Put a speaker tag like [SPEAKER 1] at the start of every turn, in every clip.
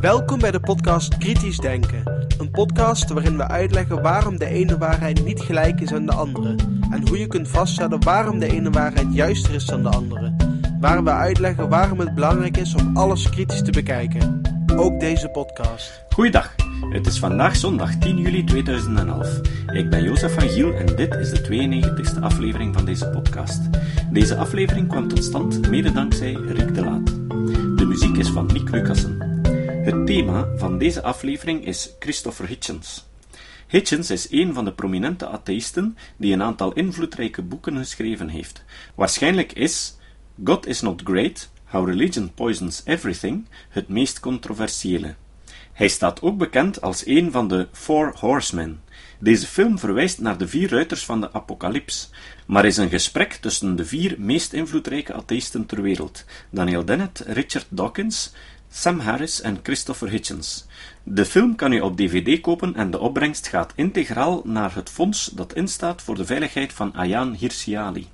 [SPEAKER 1] Welkom bij de podcast Kritisch Denken. Een podcast waarin we uitleggen waarom de ene waarheid niet gelijk is aan de andere. En hoe je kunt vaststellen waarom de ene waarheid juister is dan de andere. Waar we uitleggen waarom het belangrijk is om alles kritisch te bekijken. Ook deze podcast.
[SPEAKER 2] Goeiedag, het is vandaag zondag 10 juli 2011. Ik ben Jozef van Giel en dit is de 92e aflevering van deze podcast. Deze aflevering kwam tot stand mede dankzij Rick de Laat. De muziek is van Nick Lucassen. Het thema van deze aflevering is Christopher Hitchens. Hitchens is een van de prominente atheïsten die een aantal invloedrijke boeken geschreven heeft. Waarschijnlijk is God is Not Great, How Religion Poisons Everything het meest controversiële. Hij staat ook bekend als een van de Four Horsemen. Deze film verwijst naar de vier ruiters van de apocalyps, maar is een gesprek tussen de vier meest invloedrijke atheïsten ter wereld: Daniel Dennett, Richard Dawkins, Sam Harris en Christopher Hitchens. De film kan u op dvd kopen en de opbrengst gaat integraal naar het fonds dat instaat voor de veiligheid van Ayaan Hirsi Ali.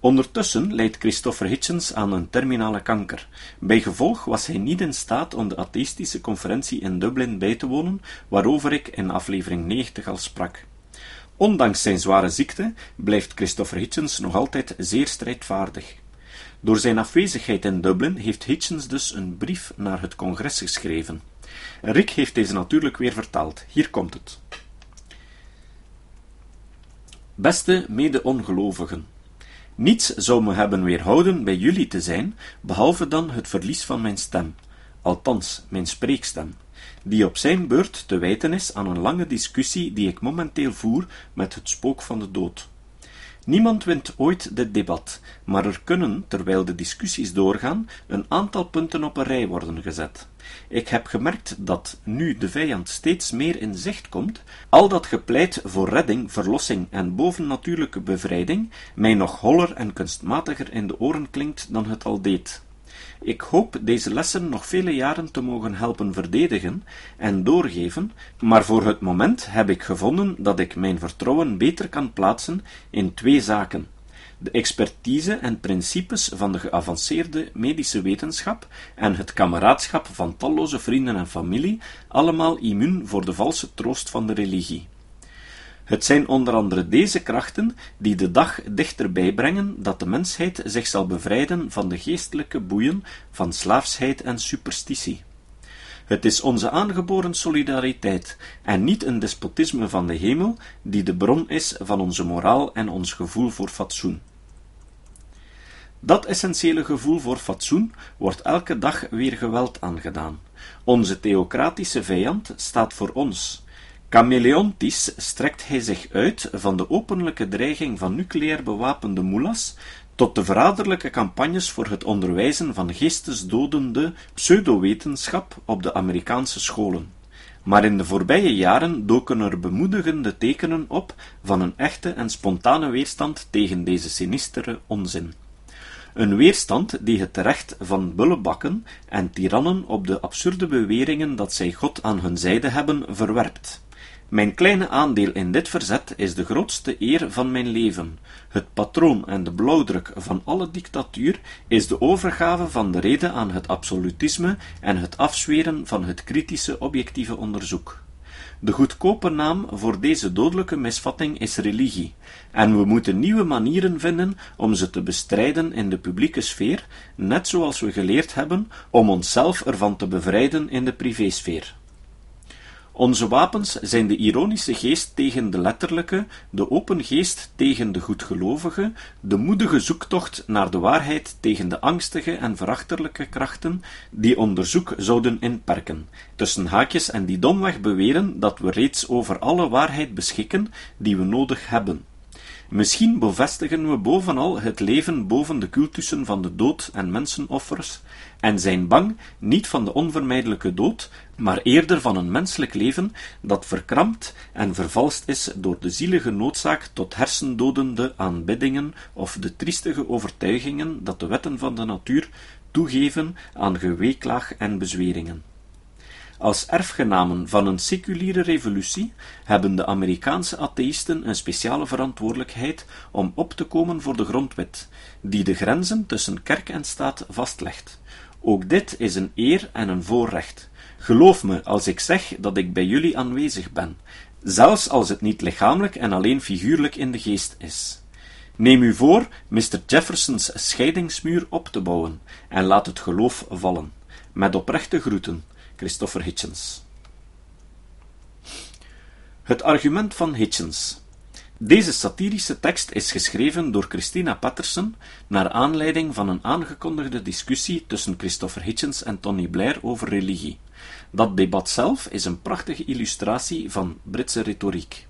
[SPEAKER 2] Ondertussen leidt Christopher Hitchens aan een terminale kanker. Bijgevolg was hij niet in staat om de atheïstische conferentie in Dublin bij te wonen, waarover ik in aflevering 90 al sprak. Ondanks zijn zware ziekte blijft Christopher Hitchens nog altijd zeer strijdvaardig. Door zijn afwezigheid in Dublin heeft Hitchens dus een brief naar het congres geschreven. Rick heeft deze natuurlijk weer vertaald. Hier komt het. Beste mede-ongelovigen, niets zou me hebben weerhouden bij jullie te zijn, behalve dan het verlies van mijn stem, althans mijn spreekstem, die op zijn beurt te wijten is aan een lange discussie die ik momenteel voer met het spook van de dood. Niemand wint ooit dit debat, maar er kunnen, terwijl de discussies doorgaan, een aantal punten op een rij worden gezet. Ik heb gemerkt dat, nu de vijand steeds meer in zicht komt, al dat gepleit voor redding, verlossing en bovennatuurlijke bevrijding mij nog holler en kunstmatiger in de oren klinkt dan het al deed. Ik hoop deze lessen nog vele jaren te mogen helpen verdedigen en doorgeven, maar voor het moment heb ik gevonden dat ik mijn vertrouwen beter kan plaatsen in twee zaken: de expertise en principes van de geavanceerde medische wetenschap en het kameraadschap van talloze vrienden en familie, allemaal immuun voor de valse troost van de religie. Het zijn onder andere deze krachten die de dag dichterbij brengen dat de mensheid zich zal bevrijden van de geestelijke boeien van slaafsheid en superstitie. Het is onze aangeboren solidariteit en niet een despotisme van de hemel die de bron is van onze moraal en ons gevoel voor fatsoen. Dat essentiële gevoel voor fatsoen wordt elke dag weer geweld aangedaan. Onze theocratische vijand staat voor ons, Chameleontisch strekt hij zich uit van de openlijke dreiging van nucleair bewapende mullahs tot de verraderlijke campagnes voor het onderwijzen van geestesdodende pseudowetenschap op de Amerikaanse scholen. Maar in de voorbije jaren doken er bemoedigende tekenen op van een echte en spontane weerstand tegen deze sinistere onzin. Een weerstand die het recht van bullebakken en tirannen op de absurde beweringen dat zij God aan hun zijde hebben verwerpt. Mijn kleine aandeel in dit verzet is de grootste eer van mijn leven. Het patroon en de blauwdruk van alle dictatuur is de overgave van de rede aan het absolutisme en het afzweren van het kritische objectieve onderzoek. De goedkope naam voor deze dodelijke misvatting is religie, en we moeten nieuwe manieren vinden om ze te bestrijden in de publieke sfeer, net zoals we geleerd hebben om onszelf ervan te bevrijden in de privésfeer. Onze wapens zijn de ironische geest tegen de letterlijke, de open geest tegen de goedgelovige, de moedige zoektocht naar de waarheid tegen de angstige en verachterlijke krachten die onderzoek zouden inperken, tussen haakjes en die domweg beweren dat we reeds over alle waarheid beschikken die we nodig hebben. Misschien bevestigen we bovenal het leven boven de cultussen van de dood en mensenoffers, en zijn bang niet van de onvermijdelijke dood, maar eerder van een menselijk leven dat verkrampt en vervalst is door de zielige noodzaak tot hersendodende aanbiddingen of de triestige overtuigingen dat de wetten van de natuur toegeven aan geweeklaag en bezweringen. Als erfgenamen van een seculiere revolutie hebben de Amerikaanse atheïsten een speciale verantwoordelijkheid om op te komen voor de grondwet, die de grenzen tussen kerk en staat vastlegt. Ook dit is een eer en een voorrecht. Geloof me als ik zeg dat ik bij jullie aanwezig ben, zelfs als het niet lichamelijk en alleen figuurlijk in de geest is. Neem u voor Mr. Jeffersons scheidingsmuur op te bouwen en laat het geloof vallen. Met oprechte groeten, Christopher Hitchens. Het argument van Hitchens. Deze satirische tekst is geschreven door Christina Patterson naar aanleiding van een aangekondigde discussie tussen Christopher Hitchens en Tony Blair over religie. Dat debat zelf is een prachtige illustratie van Britse retoriek.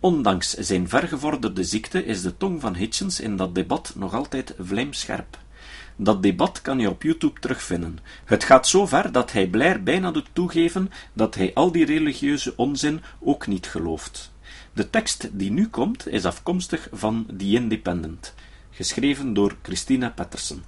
[SPEAKER 2] Ondanks zijn vergevorderde ziekte is de tong van Hitchens in dat debat nog altijd vlijmscherp. Dat debat kan je op YouTube terugvinden. Het gaat zo ver dat hij Blair bijna doet toegeven dat hij al die religieuze onzin ook niet gelooft. De tekst die nu komt is afkomstig van The Independent, geschreven door Christina Patterson.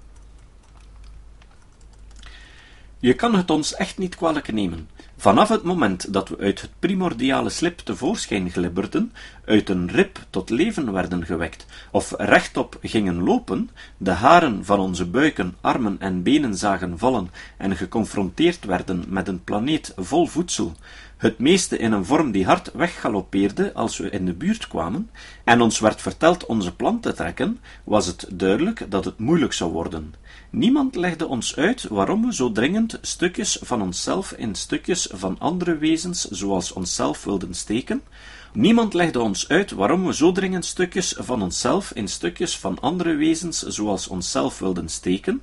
[SPEAKER 2] Je kan het ons echt niet kwalijk nemen. Vanaf het moment dat we uit het primordiale slip tevoorschijn glibberden, uit een rib tot leven werden gewekt, of rechtop gingen lopen, de haren van onze buiken, armen en benen zagen vallen en geconfronteerd werden met een planeet vol voedsel, het meeste in een vorm die hard weggaloppeerde als we in de buurt kwamen, en ons werd verteld onze plan te trekken, was het duidelijk dat het moeilijk zou worden. Niemand legde ons uit waarom we zo dringend stukjes van onszelf in stukjes van andere wezens zoals onszelf wilden steken. Niemand legde ons uit waarom we zo dringend stukjes van onszelf in stukjes van andere wezens zoals onszelf wilden steken,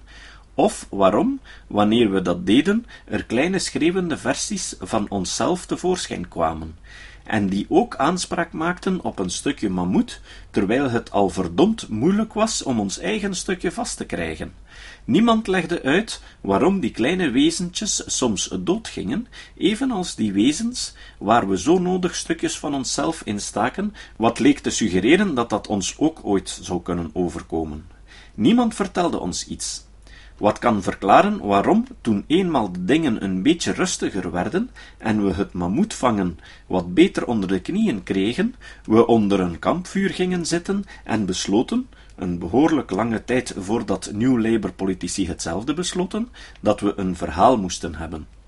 [SPEAKER 2] of waarom, wanneer we dat deden, er kleine schreeuwende versies van onszelf tevoorschijn kwamen, en die ook aanspraak maakten op een stukje mammoet, terwijl het al verdomd moeilijk was om ons eigen stukje vast te krijgen. Niemand legde uit waarom die kleine wezentjes soms doodgingen, evenals die wezens waar we zo nodig stukjes van onszelf in staken, wat leek te suggereren dat dat ons ook ooit zou kunnen overkomen. Niemand vertelde ons iets. Wat kan verklaren waarom, toen eenmaal de dingen een beetje rustiger werden en we het mammoetvangen wat beter onder de knieën kregen, we onder een kampvuur gingen zitten en besloten, een behoorlijk lange tijd voordat New Labour-politici hetzelfde besloten, dat we een verhaal moesten hebben.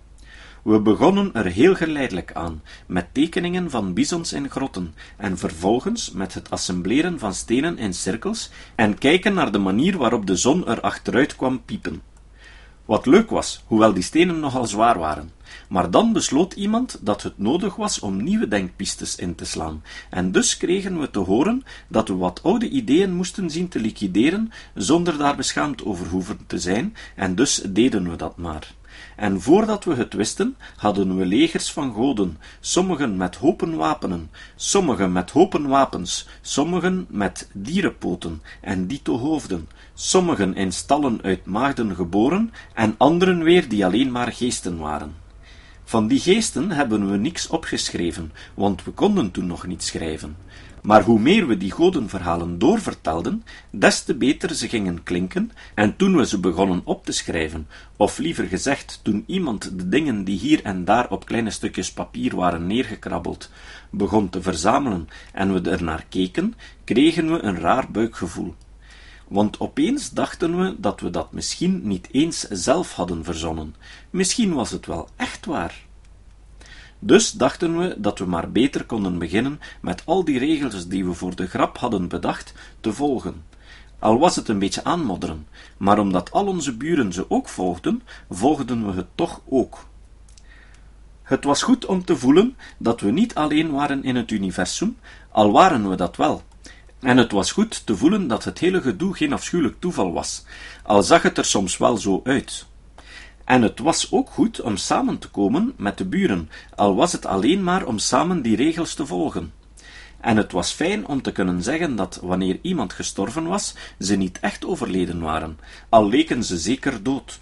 [SPEAKER 2] We begonnen er heel geleidelijk aan, met tekeningen van bizons in grotten, en vervolgens met het assembleren van stenen in cirkels, en kijken naar de manier waarop de zon er achteruit kwam piepen. Wat leuk was, hoewel die stenen nogal zwaar waren. Maar dan besloot iemand dat het nodig was om nieuwe denkpistes in te slaan, en dus kregen we te horen dat we wat oude ideeën moesten zien te liquideren, zonder daar beschaamd over hoeven te zijn, en dus deden we dat maar. En voordat we het wisten, hadden we legers van goden, sommigen met hopen wapenen, sommigen met hopen wapens, sommigen met dierenpoten en dito hoofden, sommigen in stallen uit maagden geboren, en anderen weer die alleen maar geesten waren. Van die geesten hebben we niks opgeschreven, want we konden toen nog niet schrijven. Maar hoe meer we die godenverhalen doorvertelden, des te beter ze gingen klinken, en toen we ze begonnen op te schrijven, of liever gezegd, toen iemand de dingen die hier en daar op kleine stukjes papier waren neergekrabbeld, begon te verzamelen en we er naar keken, kregen we een raar buikgevoel. Want opeens dachten we dat we dat misschien niet eens zelf hadden verzonnen. Misschien was het wel echt waar. Dus dachten we dat we maar beter konden beginnen met al die regels die we voor de grap hadden bedacht, te volgen. Al was het een beetje aanmodderen, maar omdat al onze buren ze ook volgden, volgden we het toch ook. Het was goed om te voelen dat we niet alleen waren in het universum, al waren we dat wel. En het was goed te voelen dat het hele gedoe geen afschuwelijk toeval was, al zag het er soms wel zo uit. En het was ook goed om samen te komen met de buren, al was het alleen maar om samen die regels te volgen. En het was fijn om te kunnen zeggen dat wanneer iemand gestorven was, ze niet echt overleden waren, al leken ze zeker dood.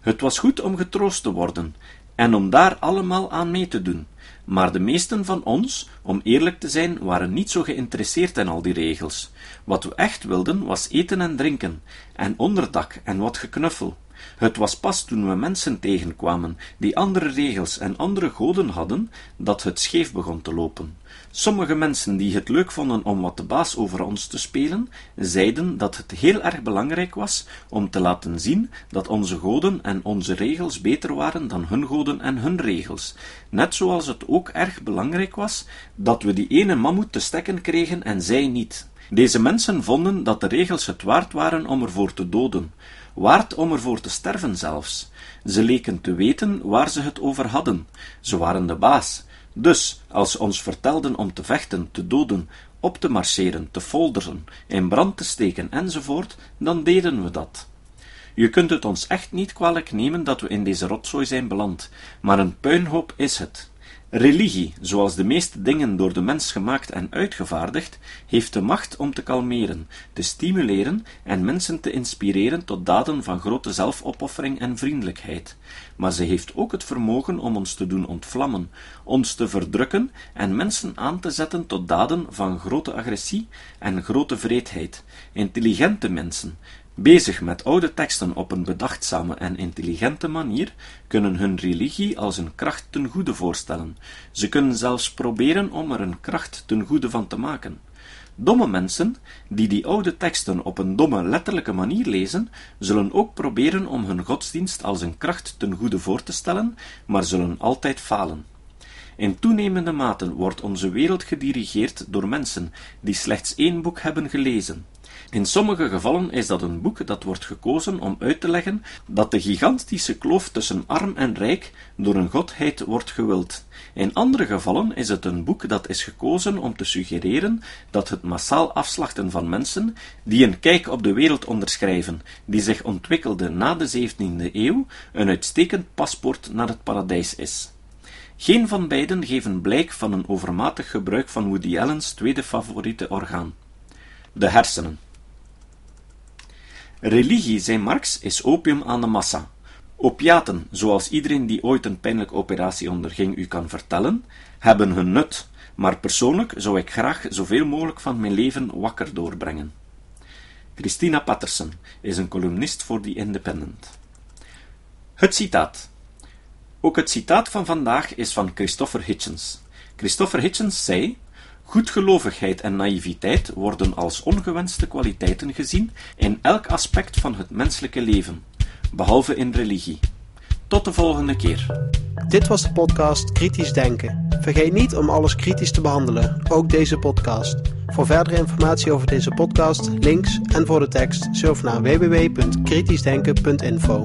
[SPEAKER 2] Het was goed om getroost te worden, en om daar allemaal aan mee te doen, maar de meesten van ons, om eerlijk te zijn, waren niet zo geïnteresseerd in al die regels. Wat we echt wilden was eten en drinken, en onderdak en wat geknuffel. Het was pas toen we mensen tegenkwamen die andere regels en andere goden hadden, dat het scheef begon te lopen. Sommige mensen die het leuk vonden om wat de baas over ons te spelen, zeiden dat het heel erg belangrijk was om te laten zien dat onze goden en onze regels beter waren dan hun goden en hun regels. Net zoals het ook erg belangrijk was dat we die ene mammoet te stekken kregen en zij niet. Deze mensen vonden dat de regels het waard waren om ervoor te doden, waard om ervoor te sterven zelfs. Ze leken te weten waar ze het over hadden. Ze waren de baas. Dus, als ze ons vertelden om te vechten, te doden, op te marcheren, te folderen, in brand te steken enzovoort, dan deden we dat. Je kunt het ons echt niet kwalijk nemen dat we in deze rotzooi zijn beland, maar een puinhoop is het. Religie, zoals de meeste dingen door de mens gemaakt en uitgevaardigd, heeft de macht om te kalmeren, te stimuleren en mensen te inspireren tot daden van grote zelfopoffering en vriendelijkheid. Maar ze heeft ook het vermogen om ons te doen ontvlammen, ons te verdrukken en mensen aan te zetten tot daden van grote agressie en grote vreedheid. Intelligente mensen, Bezig met oude teksten op een bedachtzame en intelligente manier, kunnen hun religie als een kracht ten goede voorstellen. Ze kunnen zelfs proberen om er een kracht ten goede van te maken. Domme mensen, die die oude teksten op een domme letterlijke manier lezen, zullen ook proberen om hun godsdienst als een kracht ten goede voor te stellen, maar zullen altijd falen. In toenemende mate wordt onze wereld gedirigeerd door mensen die slechts één boek hebben gelezen. In sommige gevallen is dat een boek dat wordt gekozen om uit te leggen dat de gigantische kloof tussen arm en rijk door een godheid wordt gewild. In andere gevallen is het een boek dat is gekozen om te suggereren dat het massaal afslachten van mensen, die een kijk op de wereld onderschrijven, die zich ontwikkelde na de 17e eeuw, een uitstekend paspoort naar het paradijs is. Geen van beiden geven blijk van een overmatig gebruik van Woody Allen's tweede favoriete orgaan, de hersenen. Religie, zei Marx, is opium aan de massa. Opiaten, zoals iedereen die ooit een pijnlijke operatie onderging u kan vertellen, hebben hun nut, maar persoonlijk zou ik graag zoveel mogelijk van mijn leven wakker doorbrengen. Christina Patterson is een columnist voor The Independent. Het citaat. Ook het citaat van vandaag is van Christopher Hitchens. Christopher Hitchens zei: Goedgelovigheid en naïviteit worden als ongewenste kwaliteiten gezien in elk aspect van het menselijke leven, behalve in religie. Tot de volgende keer.
[SPEAKER 1] Dit was de podcast Kritisch Denken. Vergeet niet om alles kritisch te behandelen, ook deze podcast. Voor verdere informatie over deze podcast, links en voor de tekst, surf naar www.kritischdenken.info.